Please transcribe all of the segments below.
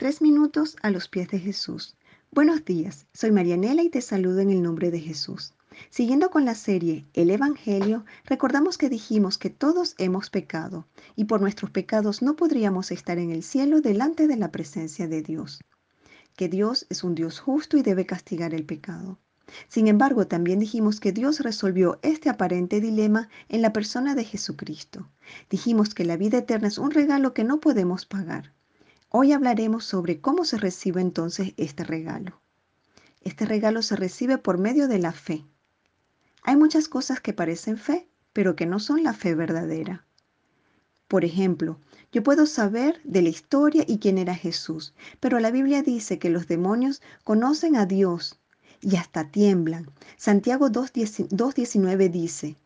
Tres minutos a los pies de Jesús. Buenos días, soy Marianela y te saludo en el nombre de Jesús. Siguiendo con la serie El Evangelio, recordamos que dijimos que todos hemos pecado y por nuestros pecados no podríamos estar en el cielo delante de la presencia de Dios. Que Dios es un Dios justo y debe castigar el pecado. Sin embargo, también dijimos que Dios resolvió este aparente dilema en la persona de Jesucristo. Dijimos que la vida eterna es un regalo que no podemos pagar. Hoy hablaremos sobre cómo se recibe entonces este regalo. Este regalo se recibe por medio de la fe. Hay muchas cosas que parecen fe, pero que no son la fe verdadera. Por ejemplo, yo puedo saber de la historia y quién era Jesús, pero la Biblia dice que los demonios conocen a Dios y hasta tiemblan. Santiago 2.19 dice,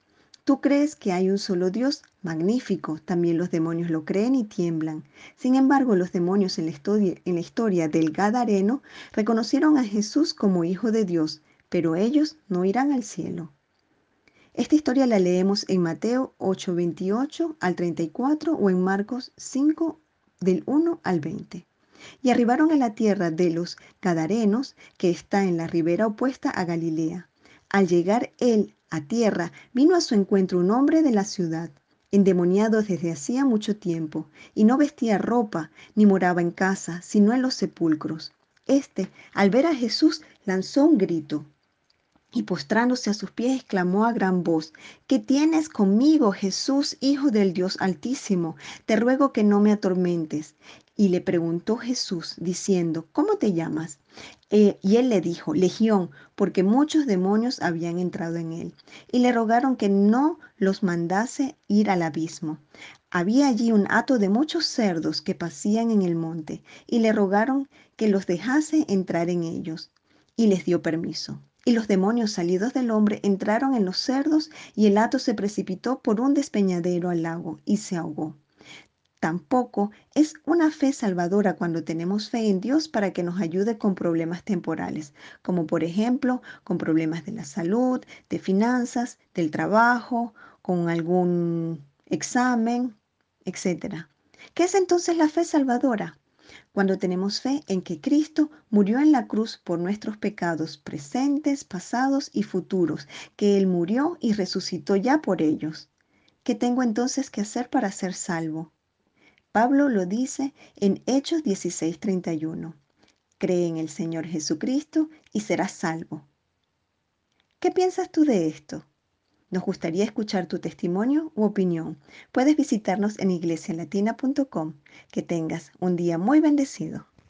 Tú crees que hay un solo Dios, magnífico, también los demonios lo creen y tiemblan. Sin embargo, los demonios en la, historia, del Gadareno reconocieron a Jesús como Hijo de Dios, pero ellos no irán al cielo. Esta historia la leemos en Mateo 8, 28 al 34 o en Marcos 5, del 1 al 20. Y arribaron a la tierra de los Gadarenos, que está en la ribera opuesta a Galilea. Al llegar él a tierra, vino a su encuentro un hombre de la ciudad, endemoniado desde hacía mucho tiempo, y no vestía ropa, ni moraba en casa, sino en los sepulcros. Este, al ver a Jesús, lanzó un grito, y postrándose a sus pies exclamó a gran voz, ¿qué tienes conmigo, Jesús, Hijo del Dios Altísimo? Te ruego que no me atormentes. Y le preguntó Jesús, diciendo, ¿cómo te llamas? Eh, y él le dijo, Legión, porque muchos demonios habían entrado en él. Y le rogaron que no los mandase ir al abismo. Había allí un hato de muchos cerdos que pasían en el monte, y le rogaron que los dejase entrar en ellos. Y les dio permiso. Y los demonios salidos del hombre entraron en los cerdos, y el hato se precipitó por un despeñadero al lago, y se ahogó. Tampoco es una fe salvadora cuando tenemos fe en Dios para que nos ayude con problemas temporales, como por ejemplo con problemas de la salud, de finanzas, del trabajo, con algún examen, etc. ¿Qué es entonces la fe salvadora? Cuando tenemos fe en que Cristo murió en la cruz por nuestros pecados presentes, pasados y futuros, que Él murió y resucitó ya por ellos. ¿Qué tengo entonces que hacer para ser salvo? Pablo lo dice en Hechos 16:31. Cree en el Señor Jesucristo y serás salvo. ¿Qué piensas tú de esto? Nos gustaría escuchar tu testimonio u opinión. Puedes visitarnos en iglesialatina.com. Que tengas un día muy bendecido.